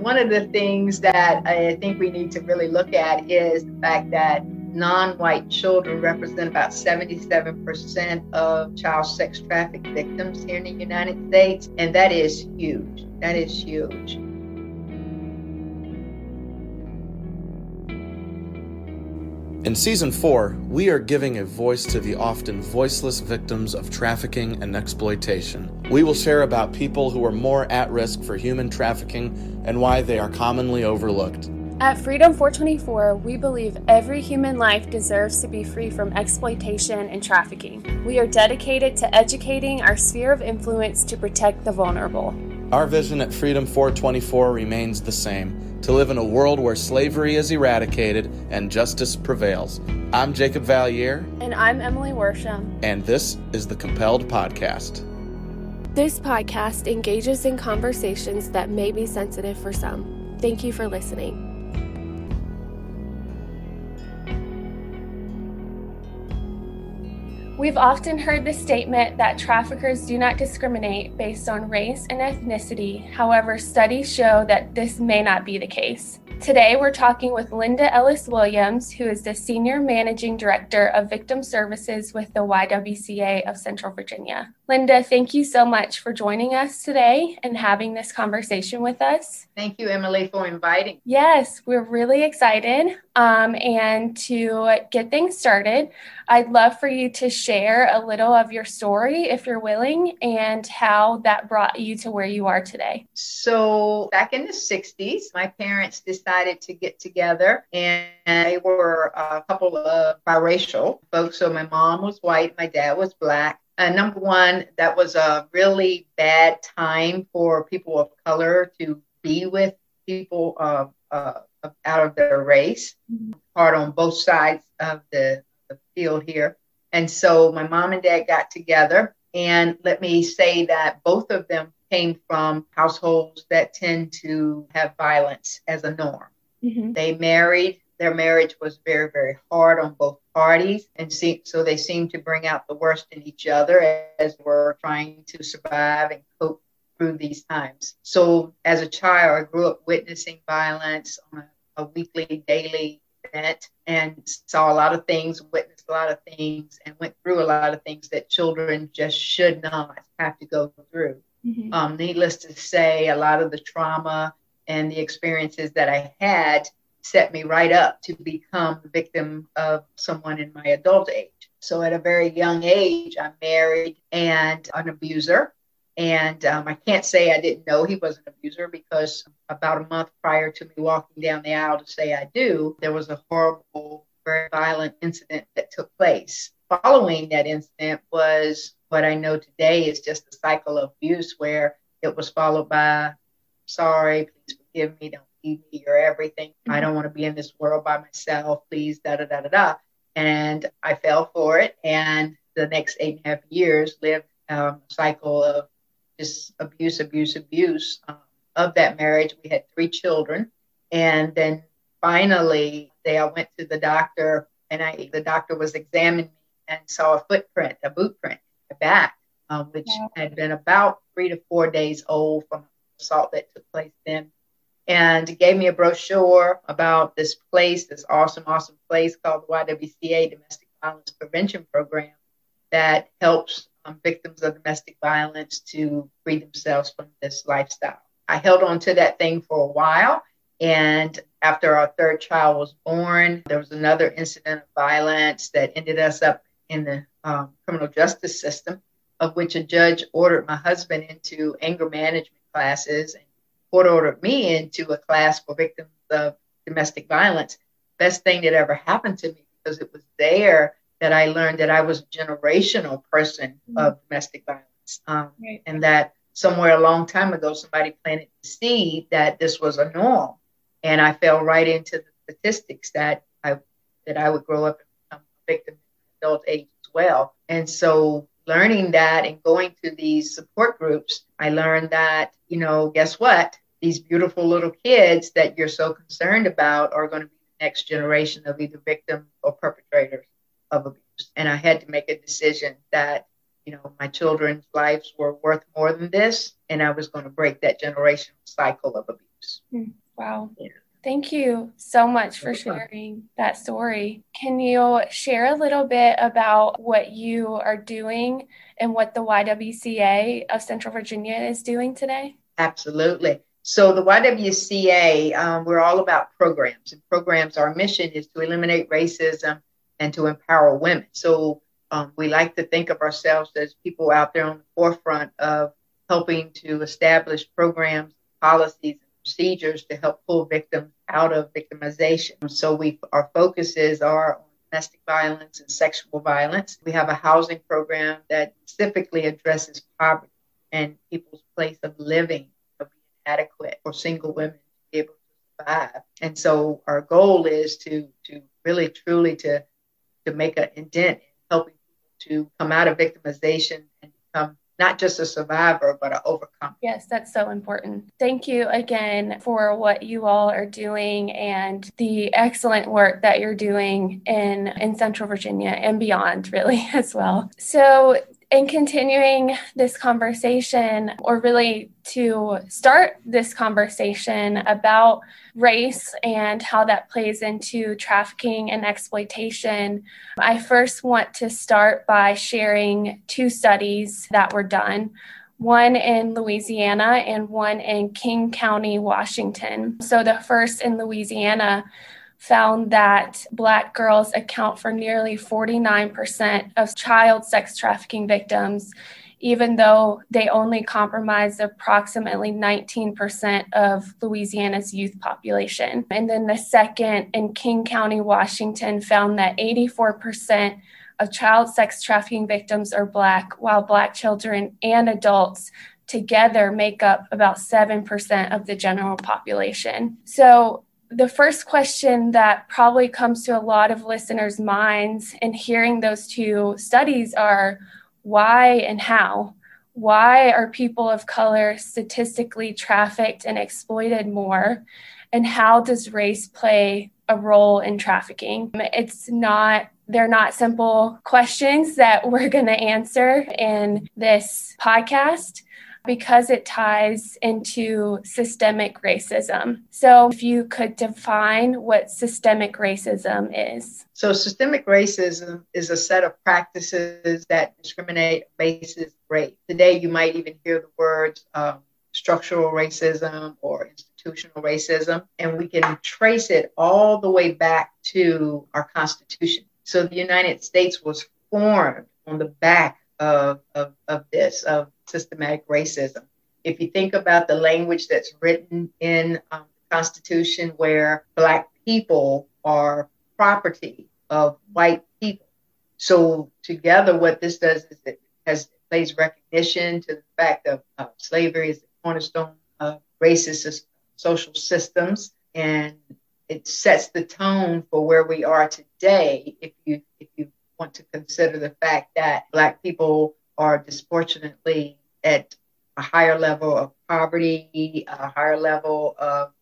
One of the things that I think we need to really look at is the fact that non white children represent about 77% of child sex traffic victims here in the United States. And that is huge. That is huge. In season four, we are giving a voice to the often voiceless victims of trafficking and exploitation. We will share about people who are more at risk for human trafficking and why they are commonly overlooked. At Freedom 424, we believe every human life deserves to be free from exploitation and trafficking. We are dedicated to educating our sphere of influence to protect the vulnerable. Our vision at Freedom 424 remains the same to live in a world where slavery is eradicated and justice prevails. I'm Jacob Valier. And I'm Emily Worsham. And this is the Compelled Podcast. This podcast engages in conversations that may be sensitive for some. Thank you for listening. We've often heard the statement that traffickers do not discriminate based on race and ethnicity. However, studies show that this may not be the case. Today, we're talking with Linda Ellis Williams, who is the Senior Managing Director of Victim Services with the YWCA of Central Virginia. Linda, thank you so much for joining us today and having this conversation with us. Thank you, Emily, for inviting. Yes, we're really excited. Um, and to get things started, I'd love for you to share a little of your story, if you're willing, and how that brought you to where you are today. So, back in the 60s, my parents decided to get together, and they were a couple of biracial folks. So, my mom was white, my dad was black. Uh, number one, that was a really bad time for people of color to be with people uh, uh, out of their race, mm-hmm. hard on both sides of the, the field here. And so my mom and dad got together, and let me say that both of them came from households that tend to have violence as a norm. Mm-hmm. They married their marriage was very, very hard on both parties. And see, so they seemed to bring out the worst in each other as we're trying to survive and cope through these times. So as a child, I grew up witnessing violence on a, a weekly, daily event and saw a lot of things, witnessed a lot of things, and went through a lot of things that children just should not have to go through. Mm-hmm. Um, needless to say, a lot of the trauma and the experiences that I had set me right up to become the victim of someone in my adult age. So at a very young age, I'm married and an abuser. And um, I can't say I didn't know he was an abuser because about a month prior to me walking down the aisle to say I do, there was a horrible, very violent incident that took place. Following that incident was what I know today is just a cycle of abuse where it was followed by, sorry, please forgive me, don't me or everything. Mm-hmm. I don't want to be in this world by myself. Please, da da da da da. And I fell for it. And the next eight and a half years lived um, a cycle of just abuse, abuse, abuse um, of that marriage. We had three children. And then finally, they, I went to the doctor, and I the doctor was examining me and saw a footprint, a boot print in my back, um, which had been about three to four days old from the assault that took place then and gave me a brochure about this place, this awesome, awesome place called the YWCA Domestic Violence Prevention Program that helps um, victims of domestic violence to free themselves from this lifestyle. I held on to that thing for a while. And after our third child was born, there was another incident of violence that ended us up in the um, criminal justice system, of which a judge ordered my husband into anger management classes and court ordered me into a class for victims of domestic violence. Best thing that ever happened to me because it was there that I learned that I was a generational person mm-hmm. of domestic violence, um, right. and that somewhere a long time ago somebody planted the seed that this was a norm, and I fell right into the statistics that I that I would grow up and become a victim in adult age as well. And so learning that and going to these support groups, I learned that, you know, guess what? These beautiful little kids that you're so concerned about are going to be the next generation of either victims or perpetrators of abuse. And I had to make a decision that, you know, my children's lives were worth more than this, and I was going to break that generational cycle of abuse. Hmm. Wow. Yeah. Thank you so much for sharing that story. Can you share a little bit about what you are doing and what the YWCA of Central Virginia is doing today? Absolutely. So, the YWCA, um, we're all about programs, and programs, our mission is to eliminate racism and to empower women. So, um, we like to think of ourselves as people out there on the forefront of helping to establish programs, policies, and procedures to help pull victims out of victimization. So we our focuses are on domestic violence and sexual violence. We have a housing program that specifically addresses poverty and people's place of living adequate for single women to be able to survive. And so our goal is to to really truly to to make an indent in helping people to come out of victimization and become not just a survivor, but an overcomer. Yes, that's so important. Thank you again for what you all are doing and the excellent work that you're doing in, in Central Virginia and beyond, really, as well. So, in continuing this conversation, or really to start this conversation about race and how that plays into trafficking and exploitation, I first want to start by sharing two studies that were done one in Louisiana and one in King County, Washington. So, the first in Louisiana found that Black girls account for nearly 49% of child sex trafficking victims, even though they only comprise approximately 19% of Louisiana's youth population. And then the second in King County, Washington, found that 84% of child sex trafficking victims are Black, while Black children and adults together make up about 7% of the general population. So the first question that probably comes to a lot of listeners' minds in hearing those two studies are why and how? Why are people of color statistically trafficked and exploited more? And how does race play a role in trafficking? It's not they're not simple questions that we're going to answer in this podcast because it ties into systemic racism. So, if you could define what systemic racism is. So, systemic racism is a set of practices that discriminate basis race. Today, you might even hear the words um, structural racism or institutional racism, and we can trace it all the way back to our Constitution. So, the United States was formed on the back of, of, of this, of systematic racism. If you think about the language that's written in um, the Constitution, where Black people are property of white people. So, together, what this does is it has plays recognition to the fact of uh, slavery is the cornerstone of racist social systems, and it sets the tone for where we are today. If you if you want to consider the fact that Black people are disproportionately at a higher level of poverty, a higher level of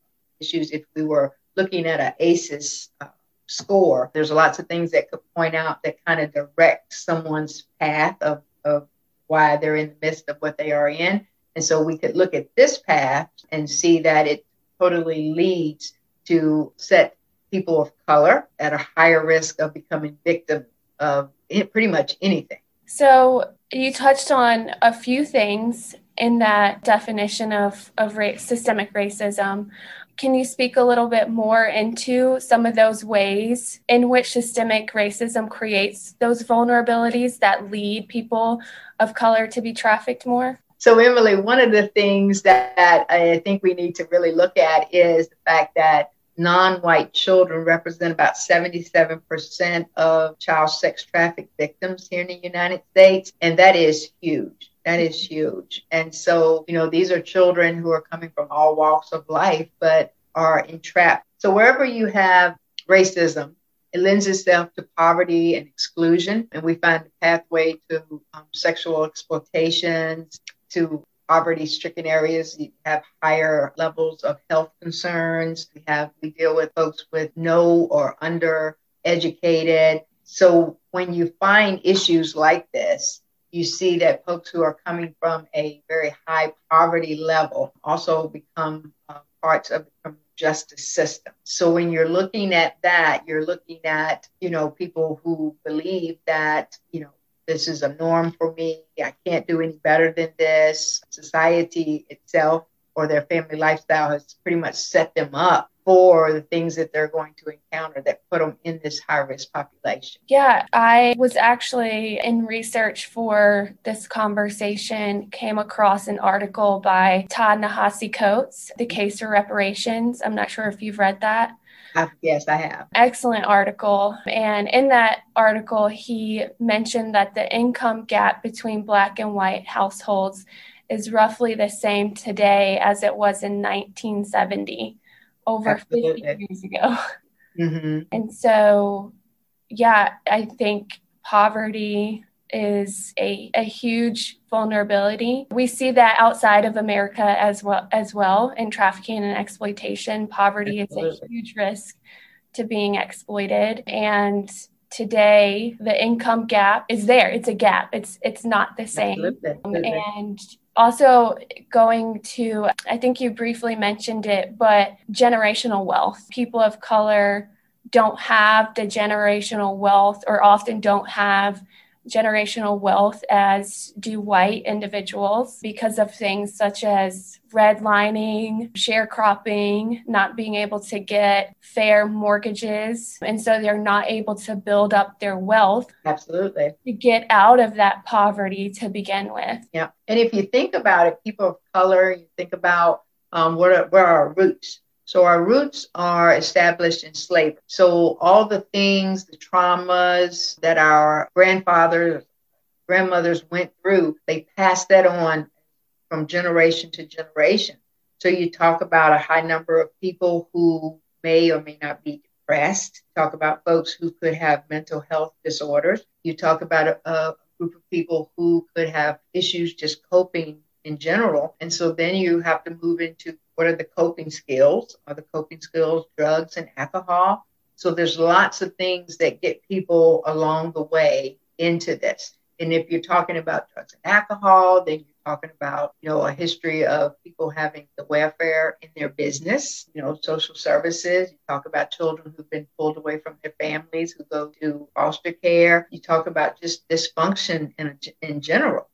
issues. If we were looking at an ACEs uh, score, there's lots of things that could point out that kind of direct someone's path of, of why they're in the midst of what they are in. And so we could look at this path and see that it totally leads to set people of color at a higher risk of becoming victims of pretty much anything. So you touched on a few things in that definition of, of systemic racism. Can you speak a little bit more into some of those ways in which systemic racism creates those vulnerabilities that lead people of color to be trafficked more? So, Emily, one of the things that I think we need to really look at is the fact that non-white children represent about 77% of child sex traffic victims here in the United States. And that is huge. That is huge. And so, you know, these are children who are coming from all walks of life, but are entrapped. So wherever you have racism, it lends itself to poverty and exclusion. And we find a pathway to um, sexual exploitations, to poverty stricken areas you have higher levels of health concerns we have we deal with folks with no or under educated so when you find issues like this you see that folks who are coming from a very high poverty level also become uh, parts of the justice system. So when you're looking at that, you're looking at, you know, people who believe that, you know, this is a norm for me. I can't do any better than this. Society itself or their family lifestyle has pretty much set them up for the things that they're going to encounter that put them in this high risk population. Yeah, I was actually in research for this conversation, came across an article by Ta-Nehisi Coates, The Case for Reparations. I'm not sure if you've read that. Yes, I have. Excellent article. And in that article, he mentioned that the income gap between Black and white households is roughly the same today as it was in 1970 over Absolutely. 50 years ago. Mm-hmm. And so, yeah, I think poverty is a, a huge vulnerability. We see that outside of America as well as well in trafficking and exploitation. Poverty Absolutely. is a huge risk to being exploited. And today the income gap is there. It's a gap. It's it's not the same. Um, Absolutely. And also, going to, I think you briefly mentioned it, but generational wealth. People of color don't have the generational wealth or often don't have generational wealth as do white individuals because of things such as redlining, sharecropping, not being able to get fair mortgages. And so they're not able to build up their wealth. Absolutely. To get out of that poverty to begin with. Yeah. And if you think about it, people of color, you think about um, what are, where are our roots? So our roots are established in slavery. So all the things, the traumas that our grandfathers, grandmothers went through, they passed that on from generation to generation. So you talk about a high number of people who may or may not be depressed. Talk about folks who could have mental health disorders. You talk about a, a group of people who could have issues just coping in general. And so then you have to move into what are the coping skills? Are the coping skills drugs and alcohol? So there's lots of things that get people along the way into this. And if you're talking about drugs and alcohol, then you're talking about, you know, a history of people having the welfare in their business, you know, social services. You talk about children who've been pulled away from their families who go to foster care. You talk about just dysfunction in, in general.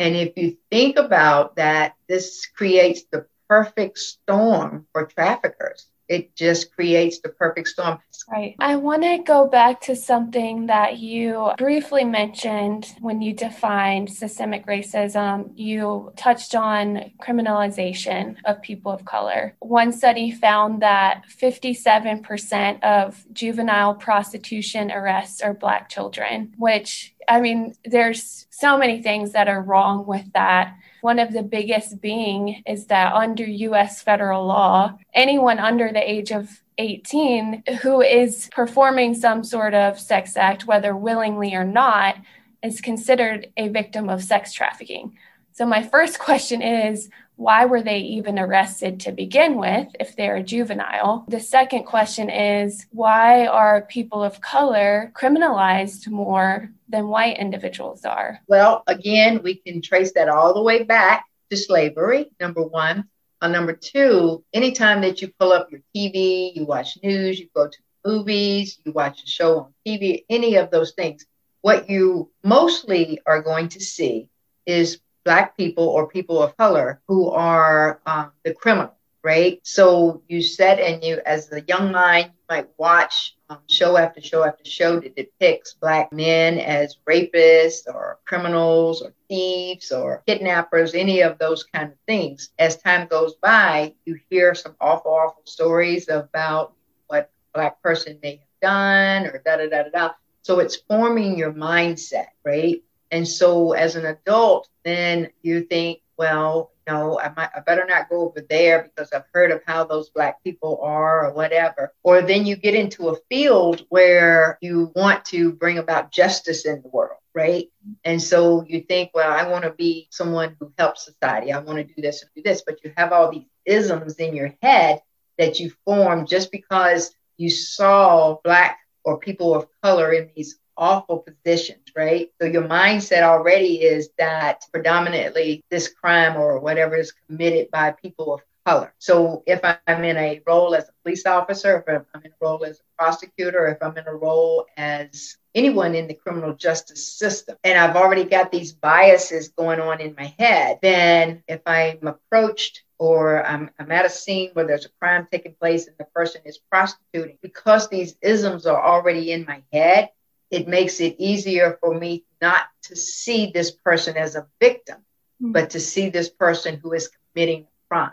And if you think about that, this creates the perfect storm for traffickers it just creates the perfect storm. Right. I want to go back to something that you briefly mentioned when you defined systemic racism. You touched on criminalization of people of color. One study found that 57% of juvenile prostitution arrests are Black children, which I mean, there's so many things that are wrong with that. One of the biggest being is that under US federal law, anyone under the age of 18 who is performing some sort of sex act, whether willingly or not, is considered a victim of sex trafficking. So, my first question is why were they even arrested to begin with if they're a juvenile? The second question is why are people of color criminalized more than white individuals are? Well, again, we can trace that all the way back to slavery, number one. Uh, number two, anytime that you pull up your TV, you watch news, you go to movies, you watch a show on TV, any of those things, what you mostly are going to see is Black people or people of color who are um, the criminal, right? So you said, and you, as a young mind, you might watch um, show after show after show that depicts Black men as rapists or criminals or thieves or kidnappers, any of those kind of things. As time goes by, you hear some awful, awful stories about what Black person may have done or da da da da da. So it's forming your mindset, right? And so as an adult, then you think, well, no, I might I better not go over there because I've heard of how those black people are or whatever. Or then you get into a field where you want to bring about justice in the world, right? And so you think, well, I want to be someone who helps society. I want to do this and do this, but you have all these isms in your head that you form just because you saw black or people of color in these awful positions, right? So your mindset already is that predominantly this crime or whatever is committed by people of color. So if I'm in a role as a police officer, if I'm in a role as a prosecutor, if I'm in a role as anyone in the criminal justice system, and I've already got these biases going on in my head, then if I'm approached or I'm, I'm at a scene where there's a crime taking place and the person is prostituting, because these isms are already in my head, it makes it easier for me not to see this person as a victim, mm-hmm. but to see this person who is committing a crime.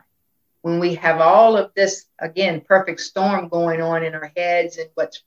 When we have all of this, again, perfect storm going on in our heads and what's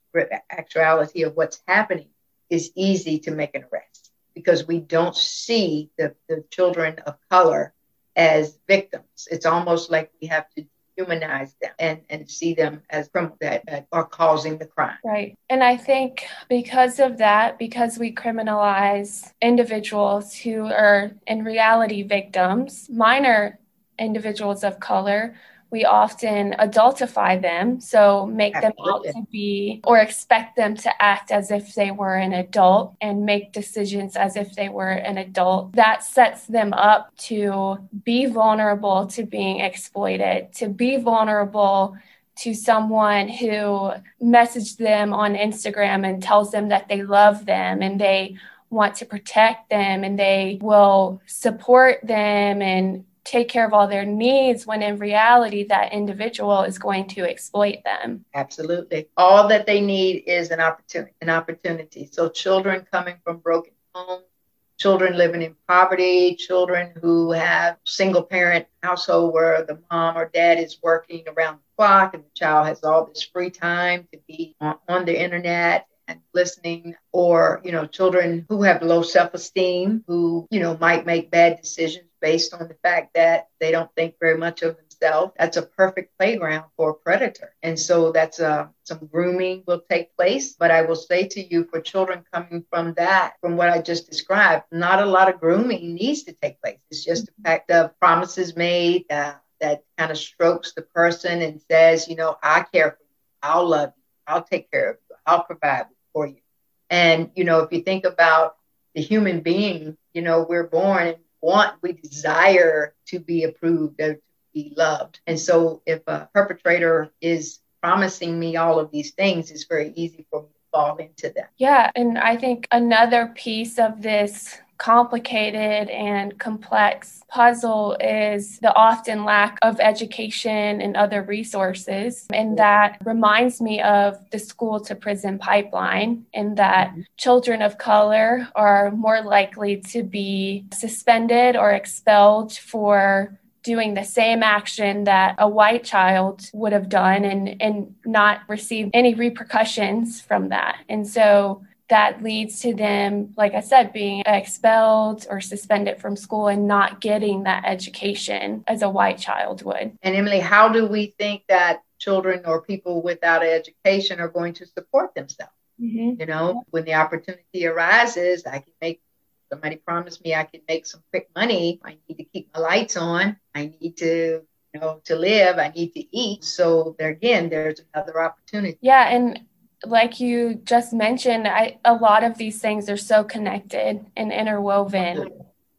actuality of what's happening, is easy to make an arrest because we don't see the, the children of color as victims. It's almost like we have to humanize them and, and see them as criminals that, that are causing the crime. Right. And I think because of that, because we criminalize individuals who are in reality victims, minor individuals of color, we often adultify them, so make Absolutely. them out to be or expect them to act as if they were an adult and make decisions as if they were an adult. That sets them up to be vulnerable to being exploited, to be vulnerable to someone who messaged them on Instagram and tells them that they love them and they want to protect them and they will support them and take care of all their needs when in reality that individual is going to exploit them. Absolutely. All that they need is an opportunity an opportunity. So children coming from broken homes children living in poverty children who have single parent household where the mom or dad is working around the clock and the child has all this free time to be on, on the internet and listening or you know children who have low self-esteem who you know might make bad decisions based on the fact that they don't think very much of themselves. That's a perfect playground for a predator. And so that's uh, some grooming will take place. But I will say to you, for children coming from that, from what I just described, not a lot of grooming needs to take place. It's just the fact of promises made uh, that kind of strokes the person and says, you know, I care for you. I'll love you. I'll take care of you. I'll provide for you. And, you know, if you think about the human being, you know, we're born want, we desire to be approved or to be loved. And so if a perpetrator is promising me all of these things, it's very easy for me to fall into them. Yeah. And I think another piece of this complicated and complex puzzle is the often lack of education and other resources. And that reminds me of the school to prison pipeline, in that mm-hmm. children of color are more likely to be suspended or expelled for doing the same action that a white child would have done and, and not receive any repercussions from that. And so that leads to them, like I said, being expelled or suspended from school and not getting that education as a white child would. And Emily, how do we think that children or people without education are going to support themselves? Mm-hmm. You know, when the opportunity arises, I can make somebody promised me I can make some quick money. I need to keep my lights on. I need to you know, to live, I need to eat. So there again, there's another opportunity. Yeah, and like you just mentioned, I, a lot of these things are so connected and interwoven.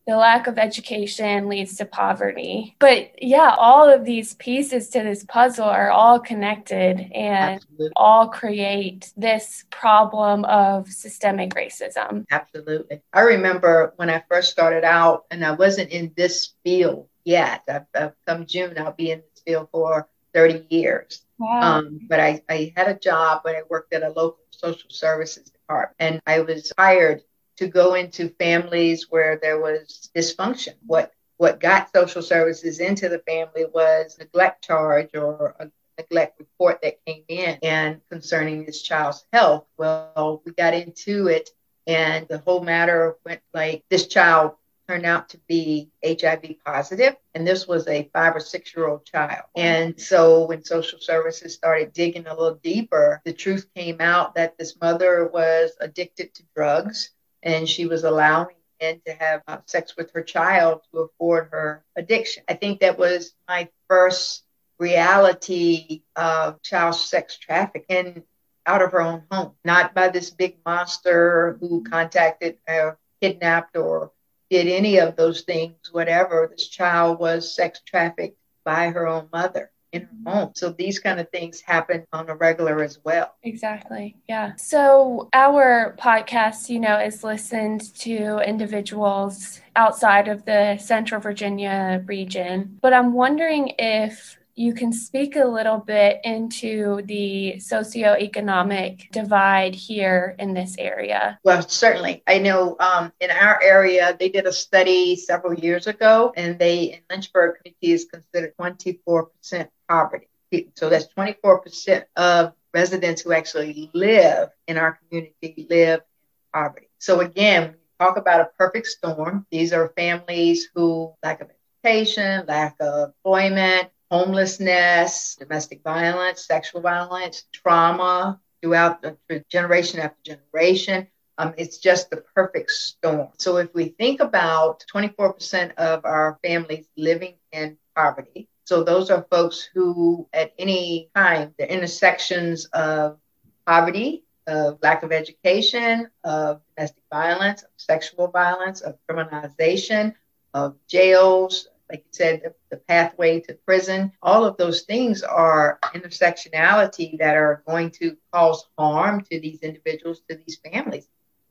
The lack of education leads to poverty. But yeah, all of these pieces to this puzzle are all connected and Absolutely. all create this problem of systemic racism. Absolutely. I remember when I first started out and I wasn't in this field yet. I've, I've come June, I'll be in this field for 30 years. Wow. Um, but I, I had a job when I worked at a local social services department, and I was hired to go into families where there was dysfunction. What what got social services into the family was neglect charge or a neglect report that came in and concerning this child's health. Well, we got into it and the whole matter went like this child turned out to be HIV positive, and this was a five or six year old child. And so when social services started digging a little deeper, the truth came out that this mother was addicted to drugs and she was allowing men to have uh, sex with her child to afford her addiction. I think that was my first reality of child sex trafficking out of her own home, not by this big monster who contacted her, kidnapped or did any of those things, whatever. This child was sex trafficked by her own mother in her home. So these kind of things happen on a regular as well. Exactly. Yeah. So our podcast, you know, is listened to individuals outside of the Central Virginia region. But I'm wondering if you can speak a little bit into the socioeconomic divide here in this area. Well, certainly. I know um, in our area, they did a study several years ago, and they in Lynchburg community is considered 24% poverty. So that's 24% of residents who actually live in our community live in poverty. So again, talk about a perfect storm, these are families who lack of education, lack of employment, homelessness, domestic violence, sexual violence, trauma throughout the generation after generation. Um, it's just the perfect storm. So if we think about 24% of our families living in poverty, so those are folks who at any time, the intersections of poverty, of lack of education, of domestic violence, of sexual violence, of criminalization, of jails, like you said, the, the, pathway to prison, all of those things are intersectionality that are going to cause harm to these individuals, to these families.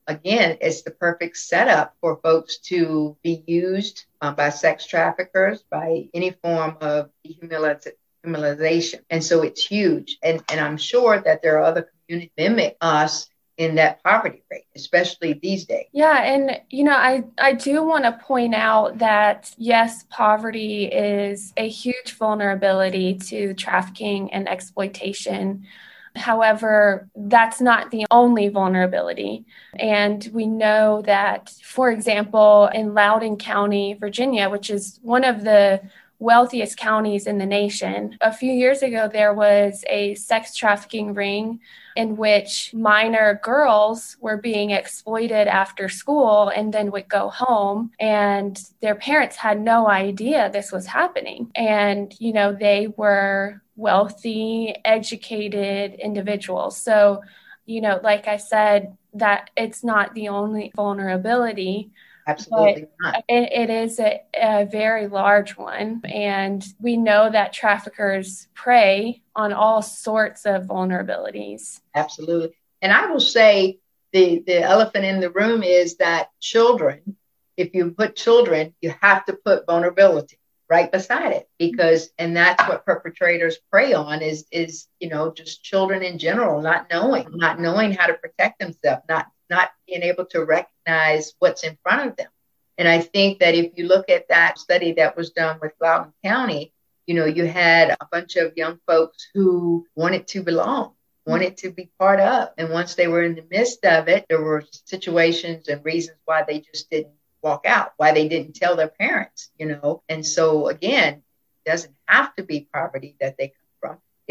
Again, it's the perfect setup for folks to be used uh, by sex traffickers, by any form of dehumanization. And so it's huge. And, and I'm sure that there are other communities mimic us in that poverty rate, especially these days. Yeah, and you know, I I do want to point out that yes, poverty is a huge vulnerability to trafficking and exploitation. However, that's not the only vulnerability. And we know that, for example, in Loudoun County, Virginia, which is one of the wealthiest counties in the nation. A few years ago, there was a sex trafficking ring in which minor girls were being exploited after school and then would go home and their parents had no idea this was happening. And you know they were wealthy educated individuals. So you know like i said that it's not the only vulnerability Absolutely not. It, it is a, a very large one. And we know that traffickers prey on all sorts of vulnerabilities. Absolutely. And I will say the, the elephant in the room is that children, if you put children, you have to put vulnerability right beside it because and that's what perpetrators prey on is is you know just children in general not knowing not knowing how to protect themselves not not being able to recognize what's in front of them. And I think that if you look at that study that was done with Loudoun County, you know, you had a bunch of young folks who wanted to belong, wanted to be part of. And once they were in the midst of it, there were situations and reasons why they just didn't walk out, why they didn't tell their parents, you know. And so, again, it doesn't have to be poverty that they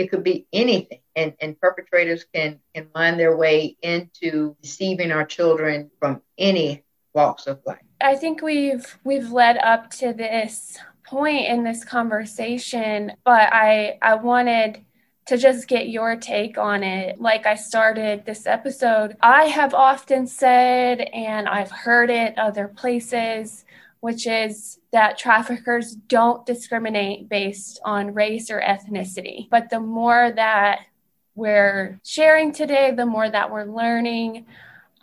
it could be anything. And, and perpetrators can, can find their way into deceiving our children from any walks of life. I think we've we've led up to this point in this conversation, but I I wanted to just get your take on it. Like I started this episode, I have often said and I've heard it other places which is that traffickers don't discriminate based on race or ethnicity. But the more that we're sharing today, the more that we're learning.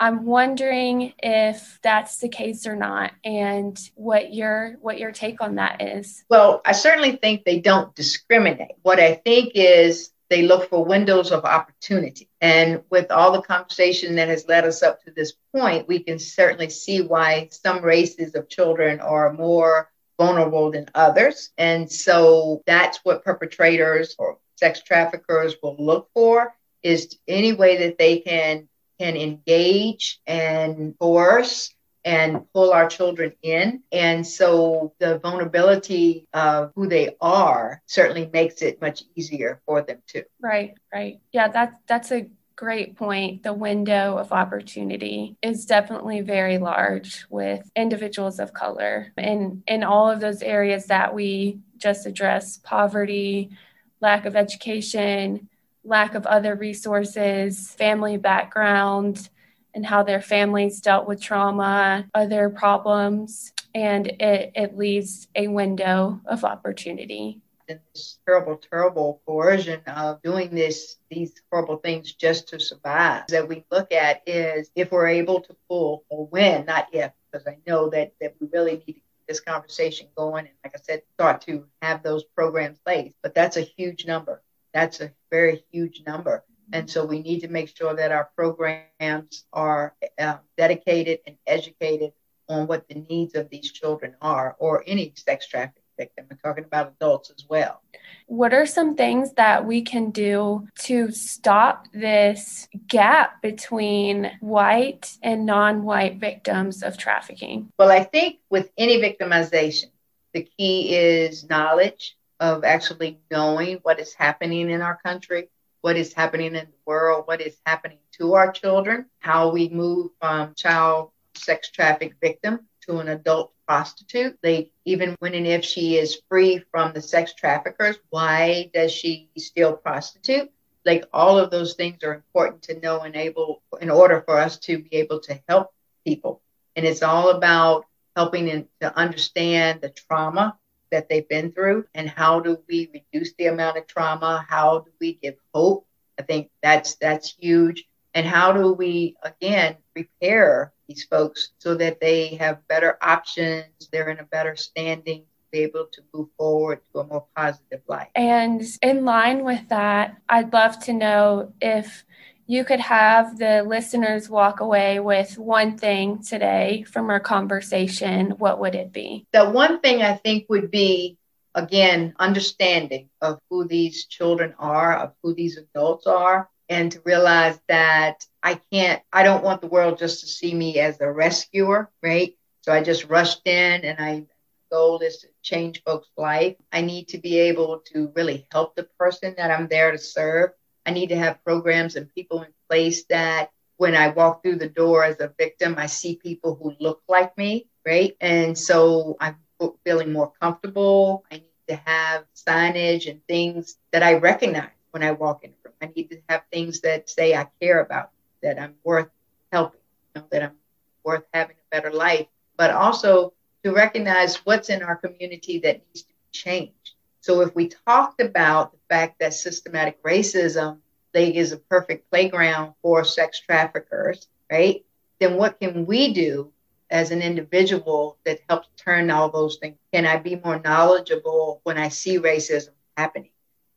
I'm wondering if that's the case or not and what your what your take on that is. Well, I certainly think they don't discriminate. What I think is they look for windows of opportunity. And with all the conversation that has led us up to this point, we can certainly see why some races of children are more vulnerable than others. And so that's what perpetrators or sex traffickers will look for is any way that they can can engage and force and pull our children in. And so the vulnerability of who they are certainly makes it much easier for them too. Right, right. Yeah, that's that's a great point. The window of opportunity is definitely very large with individuals of color and in all of those areas that we just addressed poverty, lack of education, lack of other resources, family background, and how their families dealt with trauma, other problems, and it, it leaves a window of opportunity. in this terrible, terrible coercion of doing this, these horrible things just to survive. That we look at is if we're able to pull or when, not if, because I know that that we really need to keep this conversation going and, like I said, start to have those programs placed. But that's a huge number. That's a very huge number. And so we need to make sure that our programs are uh, dedicated and educated on what the needs of these children are or any sex trafficking victim. I'm talking about adults as well. What are some things that we can do to stop this gap between white and non white victims of trafficking? Well, I think with any victimization, the key is knowledge of actually knowing what is happening in our country, what is happening in the world, what is happening to our children, how we move from child sex traffic victim to an adult prostitute. They even when and if she is free from the sex traffickers, why does she still prostitute? Like all of those things are important to know and able in order for us to be able to help people. And it's all about helping them to understand the trauma that they've been through and how do we reduce the amount of trauma? How do we give hope? I think that's that's huge. And how do we again prepare these folks so that they have better options, they're in a better standing be able to move forward to a more positive life. And in line with that, I'd love to know if you could have the listeners walk away with one thing today from our conversation, what would it be? The one thing I think would be, again, understanding of who these children are, of who these adults are, and to realize that I can't, I don't want the world just to see me as a rescuer, right? So I just rushed in and I goal is to change folks' life. I need to be able to really help the person that I'm there to serve. I need to have programs and people in place that when I walk through the door as a victim, I see people who look like me, right? And so I'm feeling more comfortable. I need to have signage and things that I recognize when I walk in the room. I need to have things that say I care about, that I'm worth helping, you know, that I'm worth having a better life, but also to recognize what's in our community that needs to be changed. So if we talked about the fact that systematic racism is a perfect playground for sex traffickers, right? Then what can we do as an individual that helps turn all those things? Can I be more knowledgeable when I see racism happening?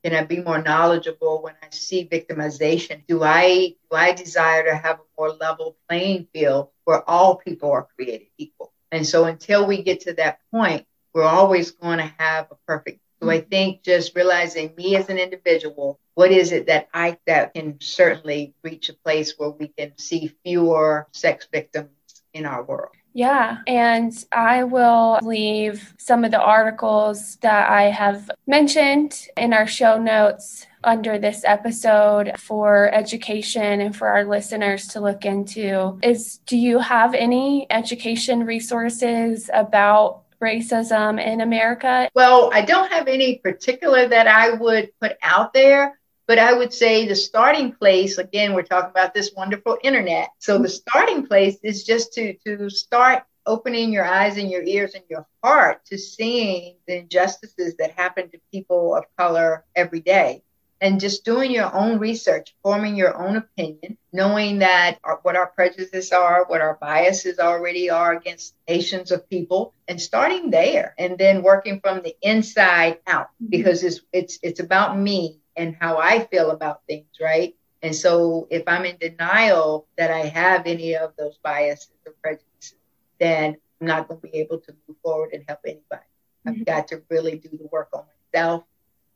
Can I be more knowledgeable when I see victimization? Do I do I desire to have a more level playing field where all people are created equal? And so until we get to that point, we're always going to have a perfect. So I think just realizing me as an individual, what is it that I that can certainly reach a place where we can see fewer sex victims in our world. Yeah, and I will leave some of the articles that I have mentioned in our show notes under this episode for education and for our listeners to look into. Is do you have any education resources about racism in America? Well, I don't have any particular that I would put out there. But I would say the starting place, again, we're talking about this wonderful internet. So the starting place is just to, to start opening your eyes and your ears and your heart to seeing the injustices that happen to people of color every day. And just doing your own research, forming your own opinion, knowing that our, what our prejudices are, what our biases already are against nations of people, and starting there, and then working from the inside out, mm-hmm. because it's it's it's about me and how I feel about things, right? And so if I'm in denial that I have any of those biases or prejudices, then I'm not going to be able to move forward and help anybody. Mm-hmm. I've got to really do the work on myself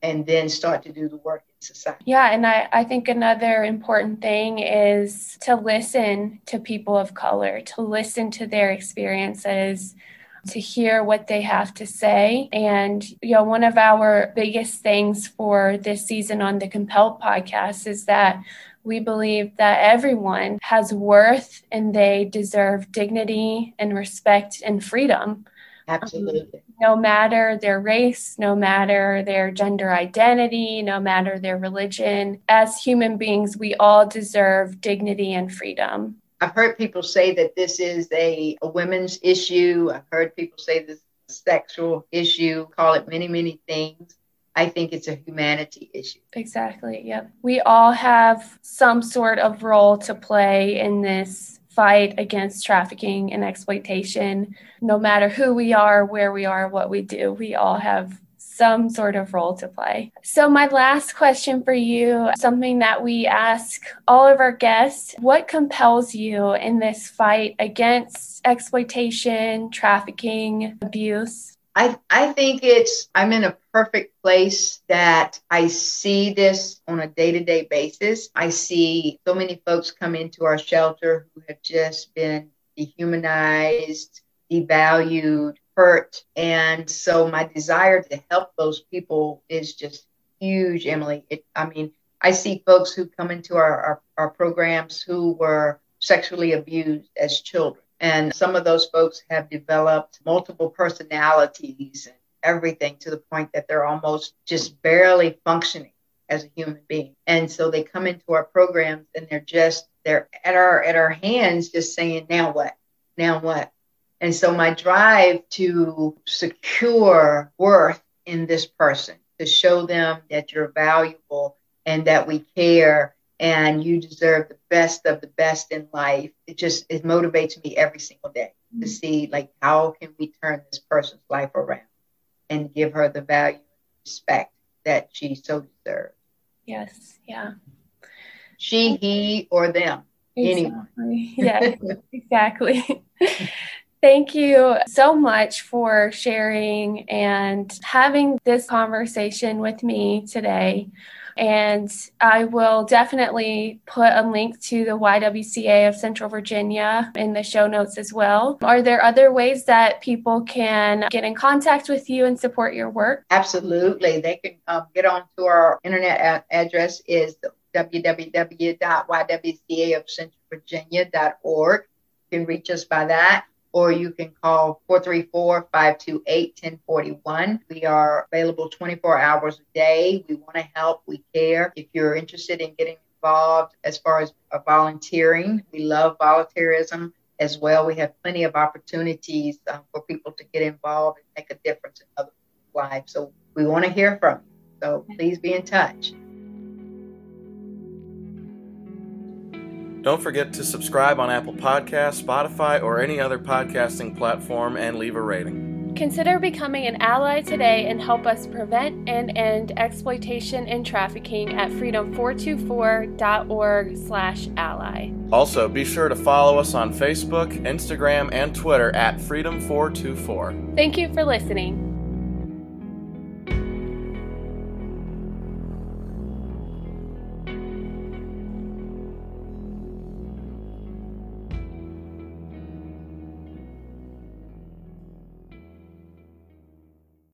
and then start to do the work in society. Yeah, and I, I think another important thing is to listen to people of color, to listen to their experiences to hear what they have to say. And, you know, one of our biggest things for this season on the Compelled podcast is that we believe that everyone has worth and they deserve dignity and respect and freedom. Absolutely. Um, no matter their race, no matter their gender identity, no matter their religion, as human beings, we all deserve dignity and freedom. I've heard people say that this is a, a women's issue. I've heard people say this is a sexual issue, call it many, many things. I think it's a humanity issue. Exactly. Yep. We all have some sort of role to play in this fight against trafficking and exploitation. No matter who we are, where we are, what we do, we all have some sort of role to play. So, my last question for you something that we ask all of our guests what compels you in this fight against exploitation, trafficking, abuse? I, I think it's, I'm in a perfect place that I see this on a day to day basis. I see so many folks come into our shelter who have just been dehumanized, devalued, hurt. And so my desire to help those people is just huge, Emily. It, I mean, I see folks who come into our, our, our programs who were sexually abused as children. And some of those folks have developed multiple personalities and everything to the point that they're almost just barely functioning as a human being. And so they come into our programs and they're just they're at our at our hands just saying, now what? Now what? And so my drive to secure worth in this person, to show them that you're valuable and that we care and you deserve the best of the best in life. It just it motivates me every single day mm-hmm. to see like how can we turn this person's life around and give her the value and respect that she so deserves. Yes, yeah. She, he, or them. Exactly. Anyone. yeah, exactly. Thank you so much for sharing and having this conversation with me today. And I will definitely put a link to the YWCA of Central Virginia in the show notes as well. Are there other ways that people can get in contact with you and support your work? Absolutely. They can um, get on to our internet a- address is www.ywcaofcentralvirginia.org. You can reach us by that or you can call 434 528 1041. We are available 24 hours a day. We want to help, we care. If you're interested in getting involved as far as volunteering, we love volunteerism as well. We have plenty of opportunities uh, for people to get involved and make a difference in other people's lives. So we want to hear from you. So please be in touch. Don't forget to subscribe on Apple Podcasts, Spotify, or any other podcasting platform and leave a rating. Consider becoming an ally today and help us prevent and end exploitation and trafficking at freedom424.org/ally. Also, be sure to follow us on Facebook, Instagram, and Twitter at Freedom424. Thank you for listening.